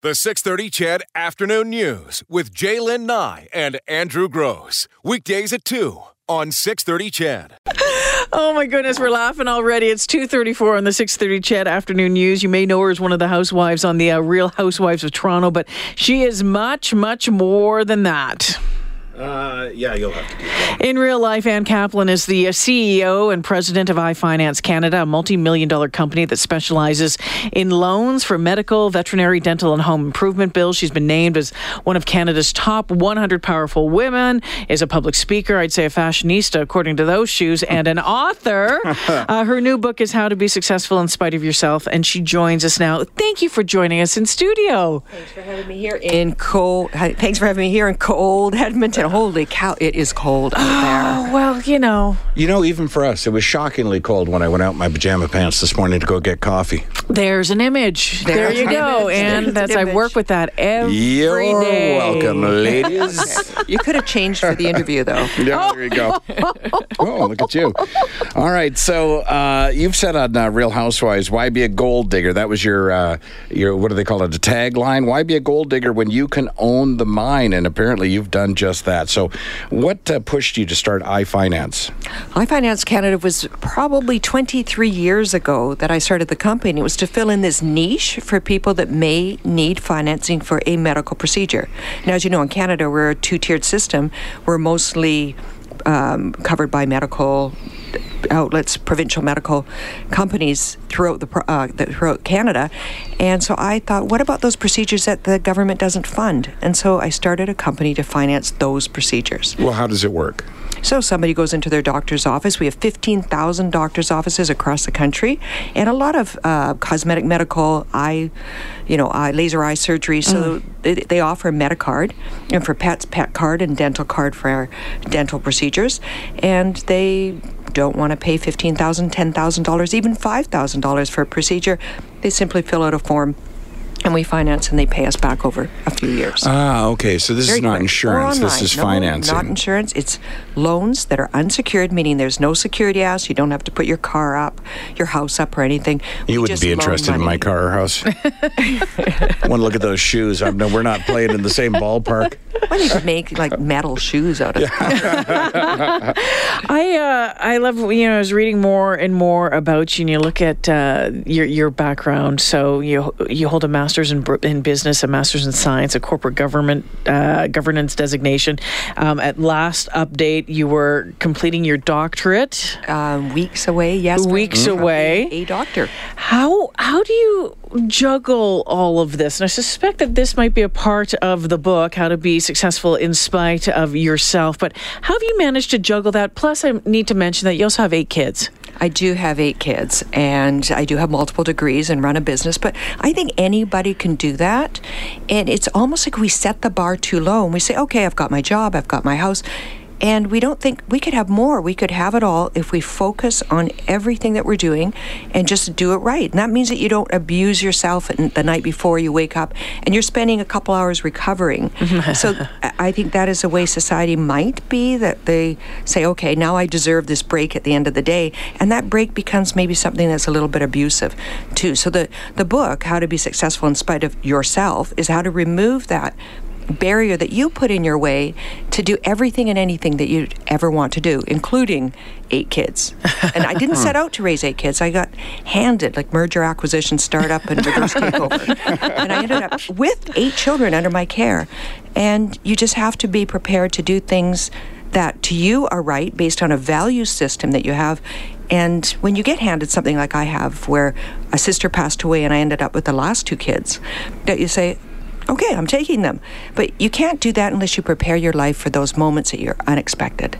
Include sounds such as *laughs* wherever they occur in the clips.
The 630 CHED Afternoon News with Jaylen Nye and Andrew Gross. Weekdays at 2 on 630 CHED. Oh my goodness, we're laughing already. It's 2:34 on the 6:30 CHED Afternoon News. You may know her as one of the housewives on the uh, Real Housewives of Toronto, but she is much much more than that. Uh, yeah, you'll have to keep going. In real life, Ann Kaplan is the uh, CEO and president of iFinance Canada, a multi million dollar company that specializes in loans for medical, veterinary, dental, and home improvement bills. She's been named as one of Canada's top 100 powerful women, is a public speaker, I'd say a fashionista, according to those shoes, and an author. *laughs* uh, her new book is How to Be Successful in Spite of Yourself, and she joins us now. Thank you for joining us in studio. Thanks for having me here in cold. Thanks for having me here in cold Edmonton. Holy cow, it is cold out *gasps* there. Oh, well, you know, You know, even for us, it was shockingly cold when I went out in my pajama pants this morning to go get coffee. there's an image. there There's you go. image. And There's that's, an I work with that every day. You're welcome, ladies. *laughs* You could have changed for the interview, though. Yeah, *laughs* there you go. *laughs* oh, look at you. All right, so uh, you've said on uh, Real Housewives, "Why be a gold digger?" That was your uh, your what do they call it? A tagline. Why be a gold digger when you can own the mine? And apparently, you've done just that. So, what uh, pushed you to start iFinance? iFinance Canada was probably 23 years ago that I started the company. It was to fill in this niche for people that may need financing for a medical procedure. Now, as you know, in Canada, we're a two tiered system. We're mostly um, covered by medical outlets, provincial medical companies throughout the uh, throughout Canada, and so I thought, what about those procedures that the government doesn't fund? And so I started a company to finance those procedures. Well, how does it work? So somebody goes into their doctor's office. We have 15,000 doctor's offices across the country, and a lot of uh, cosmetic, medical, eye, you know, eye, laser eye surgery. So they, they offer Medicard, and for pets, pet card, and dental card for dental procedures, and they don't want to pay $15,000, $10,000, even $5,000 for a procedure. They simply fill out a form. And we finance, and they pay us back over a few years. Ah, okay. So this Very is not quick. Insurance. This is No, financing. Not insurance. It's loans that are unsecured, meaning there's no security asked. You don't have to put your car up, your house up, or anything. We You wouldn't be loan interested in my car or house. *laughs* Want to look at those shoes? I'm, no, we're not playing in the same ballpark. Why don't you make like metal shoes out of it? *laughs* I uh, I love you know I was reading more and more about you and you look at uh, your your background. So you you hold a master's in in business, a master's in science, a corporate government uh, governance designation. Um, at last update, you were completing your doctorate. Um, weeks away, yes. Weeks becoming away. A doctor. How how do you juggle all of this? And I suspect that this might be a part of the book, how to be successful in spite of yourself. But how have you managed to juggle that? Plus, I need to mention that you also have eight kids. I do have eight kids and I do have multiple degrees and run a business, but I think anybody can do that. And it's almost like we set the bar too low and we say, okay, I've got my job, I've got my house. And we don't think we could have more. We could have it all if we focus on everything that we're doing and just do it right. And that means that you don't abuse yourself the night before you wake up and you're spending a couple hours recovering. *laughs* so I I think that is a way society might be that they say, okay, now I deserve this break at the end of the day. And that break becomes maybe something that's a little bit abusive too. So the, the book, How to Be Successful in Spite of Yourself, is how to remove that barrier that you put in your way to do everything and anything that you'd ever want to do, including eight kids. And I didn't *laughs* set out to raise eight kids. I got handed like merger, acquisition, startup, and reverse takeover. *laughs* and I ended up with eight children under my care. And you just have to be prepared to do things that to you are right based on a value system that you have. And when you get handed something like I have, where a sister passed away and I ended up with the last two kids, that you say, okay, I'm taking them. But you can't do that unless you prepare your life for those moments that you're unexpected.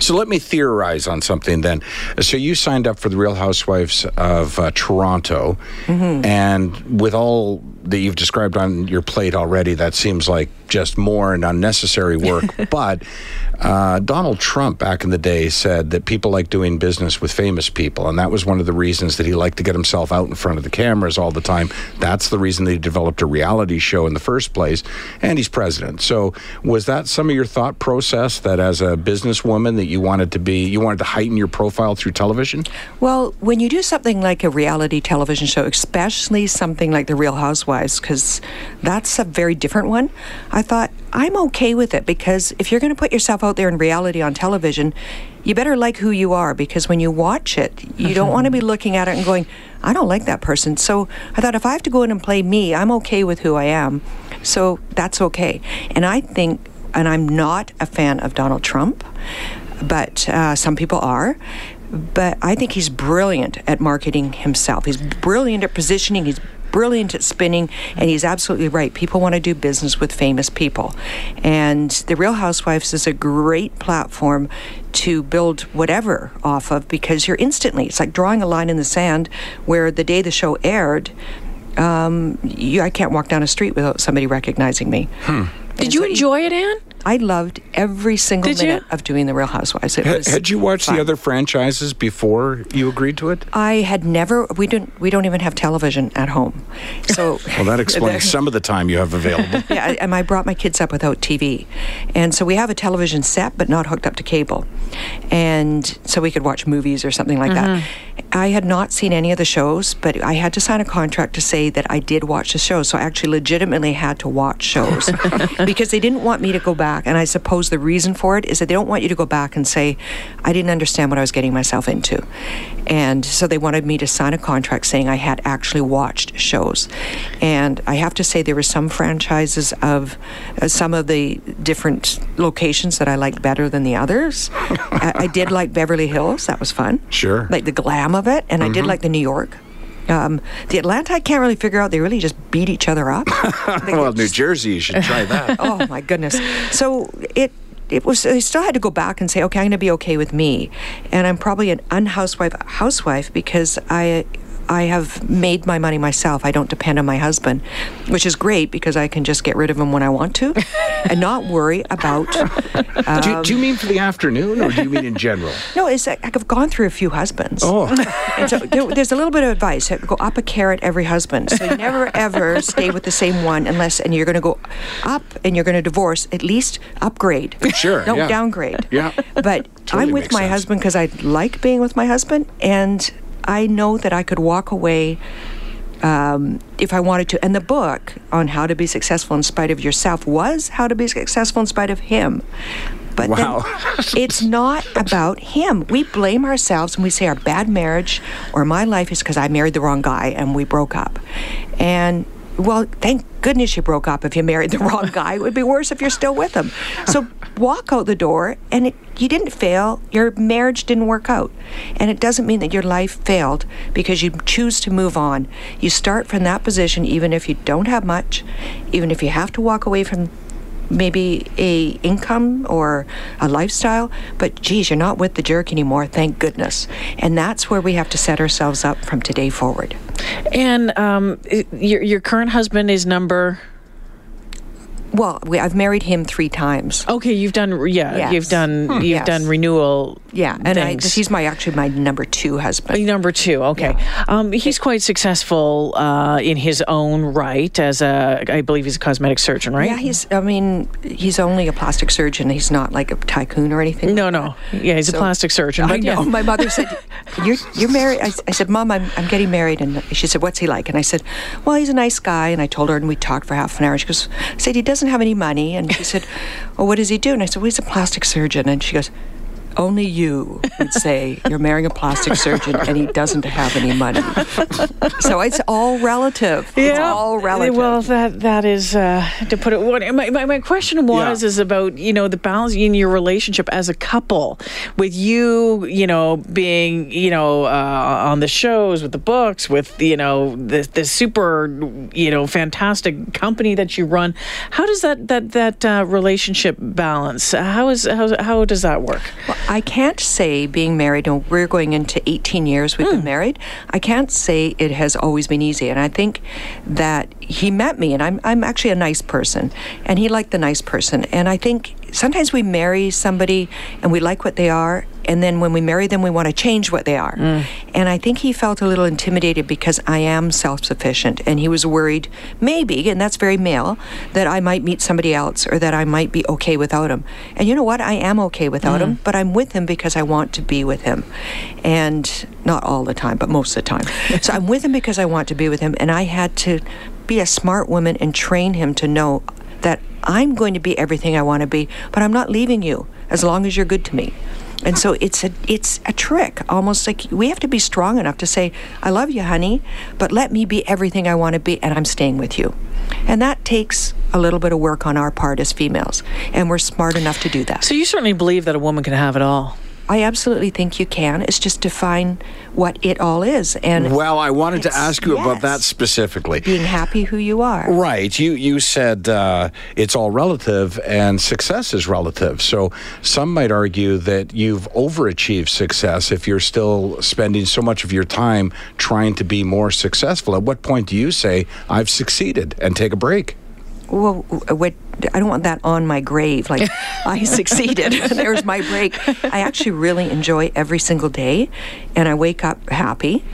So let me theorize on something then. So you signed up for the Real Housewives of uh, Toronto, Mm-hmm. and with all that you've described on your plate already, that seems like just more and unnecessary work. *laughs* but uh, Donald Trump back in the day said that people like doing business with famous people, and that was one of the reasons that he liked to get himself out in front of the cameras all the time. That's the reason they developed a reality show in the first place, and he's president. So, was that some of your thought process that as a businesswoman that you wanted to be, you wanted to heighten your profile through television? Well, when you do something like a reality television show, especially something like The Real Housewives, because that's a very different one, I thought I'm okay with it because if you're going to put yourself out there in reality on television, you better like who you are because when you watch it, you don't want to be looking at it and going, I don't like that person. So I thought if I have to go in and play me, I'm okay with who I am. So that's okay. And I think, and I'm not a fan of Donald Trump, but uh, some people are but I think he's brilliant at marketing himself. He's brilliant at positioning. He's brilliant at spinning, and he's absolutely right. People want to do business with famous people. And The Real Housewives is a great platform to build whatever off of because you're instantly, it's like drawing a line in the sand where the day the show aired, um, you, I can't walk down a street without somebody recognizing me. Hmm. Did you so enjoy it, Ann? I loved every single Did minute you? of doing The Real Housewives. It was had you watched fun. the other franchises before you agreed to it? I had never. We don't. We don't even have television at home. So *laughs* well, that explains *laughs* some of the time you have available. *laughs* yeah, and I brought my kids up without TV, and so we have a television set, but not hooked up to cable, and so we could watch movies or something like mm-hmm. that. I had not seen any of the shows, but I had to sign a contract to say that I did watch the show. So I actually legitimately had to watch shows *laughs* because they didn't want me to go back. And I suppose the reason for it is that they don't want you to go back and say, I didn't understand what I was getting myself into. And so they wanted me to sign a contract saying I had actually watched shows. And I have to say, there were some franchises of uh, some of the different locations that I liked better than the others. I, I, did like Beverly Hills, that was fun. Sure. Like the glam of it. And mm-hmm. I did mm-hmm. like the New York. Um, the Atlanta, I can't really figure out. They really just beat each other up. *laughs* well, New Jersey, you should try that. *laughs* oh my goodness! So it it was I still had to go back and say, okay, I'm going to be okay with me, and I'm probably an unhousewife housewife because I I have made my money myself. I don't depend on my husband, which is great because I can just get rid of him when I want to *laughs* and not worry about. Um, do, do, you mean for the afternoon or do you mean in general? *laughs* no, it's like I've gone through a few husbands. Oh. and so there, there's a little bit of advice. Go up a carat every husband. So you never *laughs* ever stay with the same one unless, and you're going to go up and you're going to divorce, at least upgrade. Sure. Don't yeah. downgrade. Yeah. But totally I'm with my sense. husband because I like being with my husband and I know that I could walk away um, if I wanted to. And the book on how to be successful in spite of yourself was how to be successful in spite of him. But wow. *laughs* it's not about him. We blame ourselves and we say our bad marriage or my life is because I married the wrong guy and we broke up. And well, thank goodness you broke up if you married the *laughs* wrong guy. It would be worse if you're still with him. So walk out the door, and it, you didn't fail. Your marriage didn't work out. And it doesn't mean that your life failed because you choose to move on. You start from that position, even if you don't have much, even if you have to walk away from maybe a income or a lifestyle but geez you're not with the jerk anymore thank goodness and that's where we have to set ourselves up from today forward and um, your, your current husband is number well, we, I've married him three times. Okay, you've done yeah, yes. you've done hmm. you've yes. done renewal. Yeah, and I, he's my actually my number two husband. Number two, okay. Yeah. Um, he's quite successful uh, in his own right as a, I believe he's a cosmetic surgeon, right? Yeah, he's. I mean, he's only a plastic surgeon. He's not like a tycoon or anything. No, no. Yeah, he's so, a plastic surgeon. I know. Yeah. My mother said, *laughs* "You're you're married." I, I said, "Mom, I'm I'm getting married," and she said, "What's he like?" And I said, "Well, he's a nice guy." And I told her, and we talked for half an hour. She goes, "I said he doesn't." doesn't have any money. And she said, Well, what does he do? And I said, Well, he's a plastic surgeon. And she goes, only you would say you're marrying a plastic surgeon and he doesn't have any money. So it's all relative. Yeah. It's all relative. Well, that that is uh, to put it. What my, my, my question was yeah. is about you know the balance in your relationship as a couple, with you you know being you know uh, on the shows with the books with you know the the super you know fantastic company that you run. How does that that that uh, relationship balance? How is how how does that work? Well, I can't say being married, and we're going into 18 years we've Hmm. been married, I can't say it has always been easy. And I think that he met me, and I'm, I'm actually a nice person, and he liked the nice person. And I think sometimes we marry somebody and we like what they are, and then when we marry them, we want to change what they are. Mm. And I think he felt a little intimidated because I am self sufficient, and he was worried, maybe, and that's very male, that I might meet somebody else or that I might be okay without him. And you know what? I am okay without mm. him, but I'm with him because I want to be with him. And not all the time, but most of the time. *laughs* so I'm with him because I want to be with him, and I had to be a smart woman and train him to know that I'm going to be everything I want to be, but I'm not leaving you as long as you're good to me. And so it's a it's a trick, almost like we have to be strong enough to say, "I love you, honey, but let me be everything I want to be, and I'm staying with you." And that takes a little bit of work on our part as females, and we're smart enough to do that. So you certainly believe that a woman can have it all. I absolutely think you can. It's just define what it all is, and Well, I wanted to ask you about that specifically. being happy who you are. Right. You you said uh, it's all relative and success is relative. So some might argue that you've overachieved success if you're still spending so much of your time trying to be more successful. At what point do you say I've succeeded and take a break? well, what, I don't want that on my grave. Like, *laughs* I succeeded. *laughs* There's my break. I actually really enjoy every single day, and I wake up happy.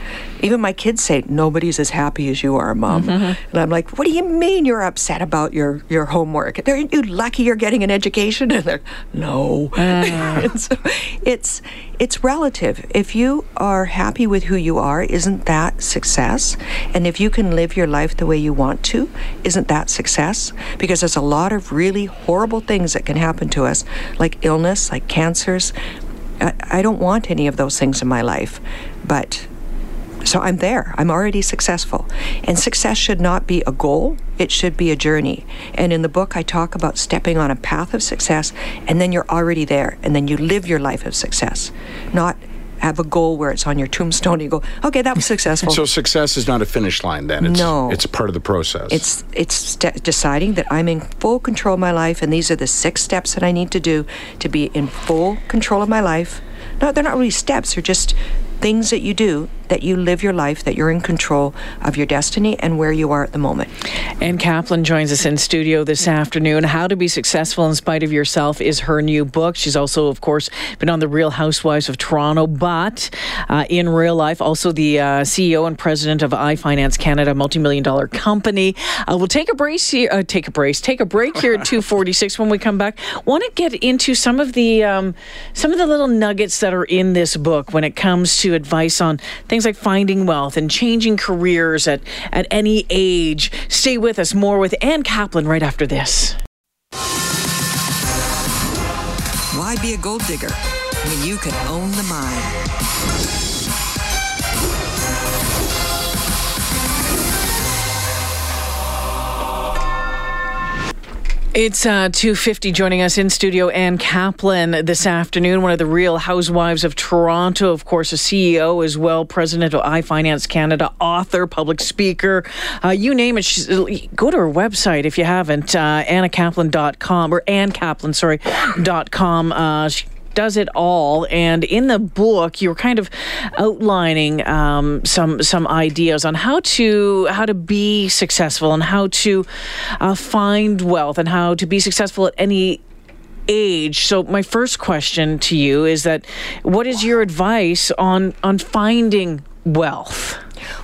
Even my kids say, Nobody's as happy as you are, Mom. Mm-hmm. And I'm like, What do you mean you're upset about your, your homework? They're you lucky you're getting an education? *laughs* And they're, No. Ah. and so it's, it's relative. If you are happy with who you are, isn't that success? And if you can live your life the way you want to, isn't that success? Because there's a lot of really horrible things that can happen to us, like illness, like cancers. I, I don't want any of those things in my life, but so I'm there. I'm already successful. And success should not be a goal, it should be a journey. And in the book, I talk about stepping on a path of success, and then you're already there, and then you live your life of success, not have a goal where it's on your tombstone you go, okay, that was successful. So success is not a finish line then. It's, No. It's part of the process. It's it's st- deciding that I'm in full control of my life, and these are the six steps that I need to do to be in full control of my life. No, they're not really steps; they're just things that you do that you live your life, that you're in control of your destiny and where you are at the moment. Ann Kaplan joins us in studio this afternoon. How to Be Successful in Spite of Yourself is her new book. She's also, of course, been on The Real Housewives of Toronto, but uh, in real life, also the uh, CEO and president of iFinance Canada, a multi-million dollar company. Uh, we'll take a brace here, uh, take a brace, take a break here at *laughs* 246 when we come back. Want to get into some of the um, some of the little nuggets that are in this book when it comes to advice on things like finding wealth and changing careers at, at any age. Stay with us more with Ann Kaplan right after this. Why be a gold digger when you can own the mine? It's uh, 250 joining us in studio. Ann Kaplan this afternoon, one of the real housewives of Toronto, of course, a CEO as well, president of iFinance Canada, author, public speaker, uh, you name it. She's, go to her website if you haven't, uh, annakaplan.com or Ann Kaplan, sorry, dot com. Uh, she does it all. And in the book, you're kind of outlining um, some some ideas on how to how to be successful and how to uh, find wealth and how to be successful at any age. So my first question to you is that what is your advice on on finding wealth?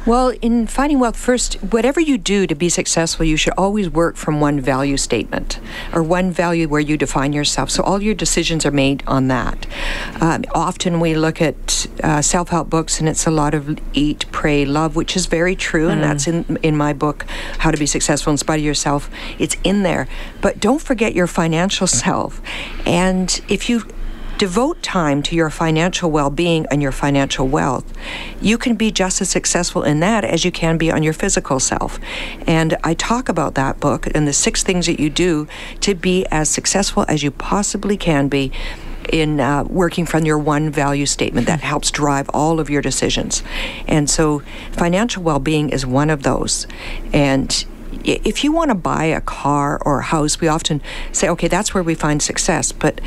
Well, in finding wealth, first, whatever you do to be successful, you should always work from one value statement or one value where you define yourself. So all your decisions are made on that. Um, often we look at uh, self help books and it's a lot of eat, pray, love, which is very true. And that's in, in my book, How to Be Successful in Spite of Yourself. It's in there. But don't forget your financial self. And if you devote time to your financial well being and your financial wealth, you can be just as successful in that as you can be on your physical self. And I talk about that book and the six things that you do to be as successful as you possibly can be. In uh, working from your one value statement that helps drive all of your decisions. And so, financial well being is one of those. And if you want to buy a car or a house, we often say, okay, that's where we find success. But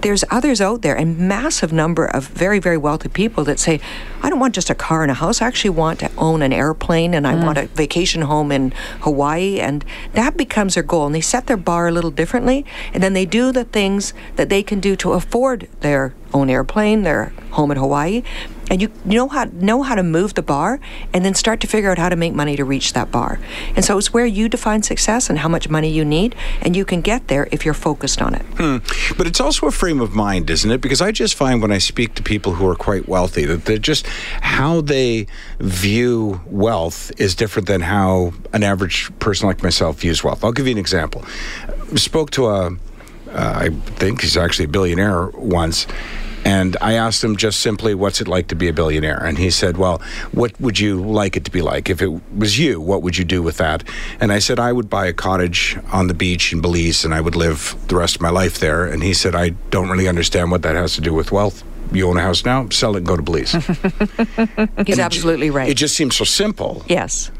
there's others out there, and massive number of very, very wealthy people that say, I don't want just a car and a house. I actually want to own an airplane and I mm. want a vacation home in Hawaii. And that becomes their goal. And they set their bar a little differently. And then they do the things that they can do to afford their own airplane, their home in Hawaii, and you know how know how to move the bar and then start to figure out how to make money to reach that bar. And so it's where you define success and how much money you need, and you can get there if you're focused on it. Hmm. But it's also a frame of mind, isn't it? Because I just find when I speak to people who are quite wealthy that they're just how they view wealth is different than how an average person like myself views wealth. I'll give you an example. I spoke to a, uh, I think he's actually a billionaire once, and I asked him just simply, what's it like to be a billionaire? And he said, well, what would you like it to be like? If it was you, what would you do with that? And I said, I would buy a cottage on the beach in Belize and I would live the rest of my life there. And he said, I don't really understand what that has to do with wealth. You own a house now, sell it and go to Belize. *laughs* He's absolutely right. It just seems so simple. Yes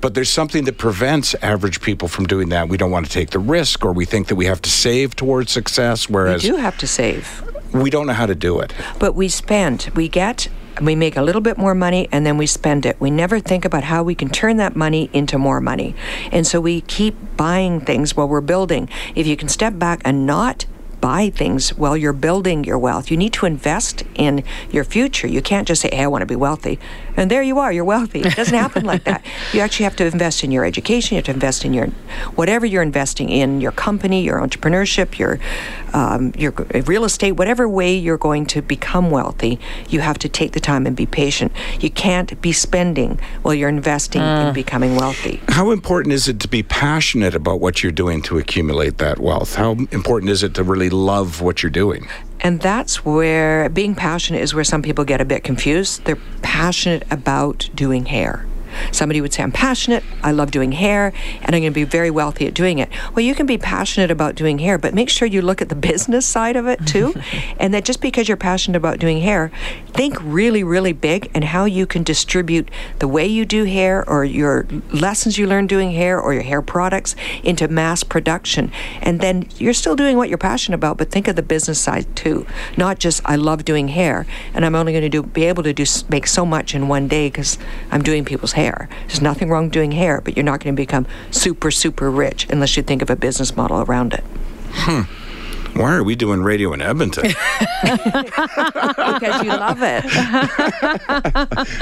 but there's something that prevents average people from doing that. We don't want to take the risk, or we think that we have to save towards success. Whereas you do have to save we don't know how to do it. But we spend, we get, we make a little bit more money and then we spend it. We never think about how we can turn that money into more money. And so we keep buying things while we're building. If you can step back and not buy things while you're building your wealth. You need to invest in your future. You can't just say, hey, I want to be wealthy. And there you are, you're wealthy. It doesn't happen like that. *laughs* You actually have to invest in your education, you have to invest in your whatever you're investing in, your company, your entrepreneurship, your um, your real estate, whatever way you're going to become wealthy, you have to take the time and be patient. You can't be spending while you're investing uh. in becoming wealthy. How important is it to be passionate about what you're doing to accumulate that wealth? How important is it to really love what you're doing. And that's where being passionate is where some people get a bit confused. They're passionate about doing hair. Somebody would say, I'm passionate, I love doing hair, and I'm going to be very wealthy at doing it. Well, you can be passionate about doing hair, but make sure you look at the *laughs* business side of it too. *laughs* and that just because you're passionate about doing hair, think really, really big and how you can distribute the way you do hair or your lessons you learn doing hair or your hair products into mass production. And then you're still doing what you're passionate about, but think of the business side too. Not just, I love doing hair, and I'm only going to do be able to do make so much in one day because I'm doing people's hair hair. There's nothing wrong doing hair, but you're not going to become super, super rich unless you think of a business model around it. Hmm. Why are we doing radio in Edmonton? *laughs* because you love it.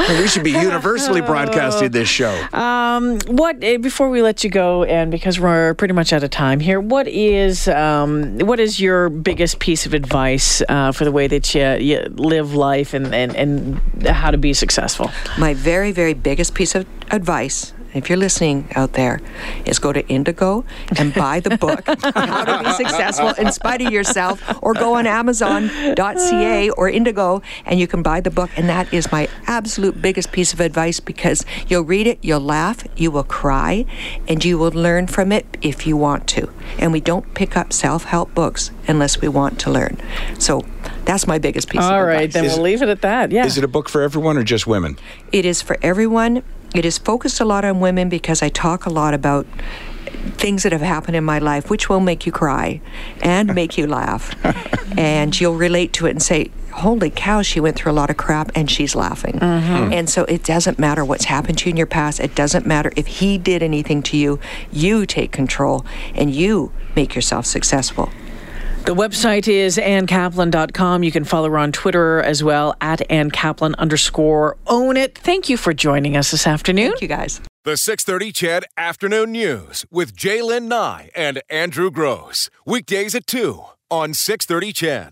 *laughs* we should be universally broadcasting this show. Um, what eh, before we let you go, and because we're pretty much out of time here, what is um, what is your biggest piece of advice uh, for the way that you, you live life and, and and how to be successful? My very very biggest piece of advice if you're listening out there, is go to Indigo and buy the book, How to Be Successful in Spite of Yourself, or go on Amazon.ca or Indigo and you can buy the book. And that is my absolute biggest piece of advice because you'll read it, you'll laugh, you will cry, and you will learn from it if you want to. And we don't pick up self help books unless we want to learn. So that's my biggest piece of advice. All right, then we'll leave it at that. Yeah. Is it a book for everyone or just women? It is for everyone. It is focused a lot on women because I talk a lot about things that have happened in my life, which will make you cry and *laughs* make you laugh. *laughs* and you'll relate to it and say, Holy cow, she went through a lot of crap and she's laughing. Mm-hmm. And so it doesn't matter what's happened to you in your past. It doesn't matter if he did anything to you. You take control and you make yourself successful. The website is annkaplan.com. You can follow her on Twitter as well at annkaplan underscore own it. Thank you for joining us this afternoon. Thank you guys. The 630 CHED Afternoon News with Jaylen Nye and Andrew Gross. Weekdays at 2 on 630 CHED.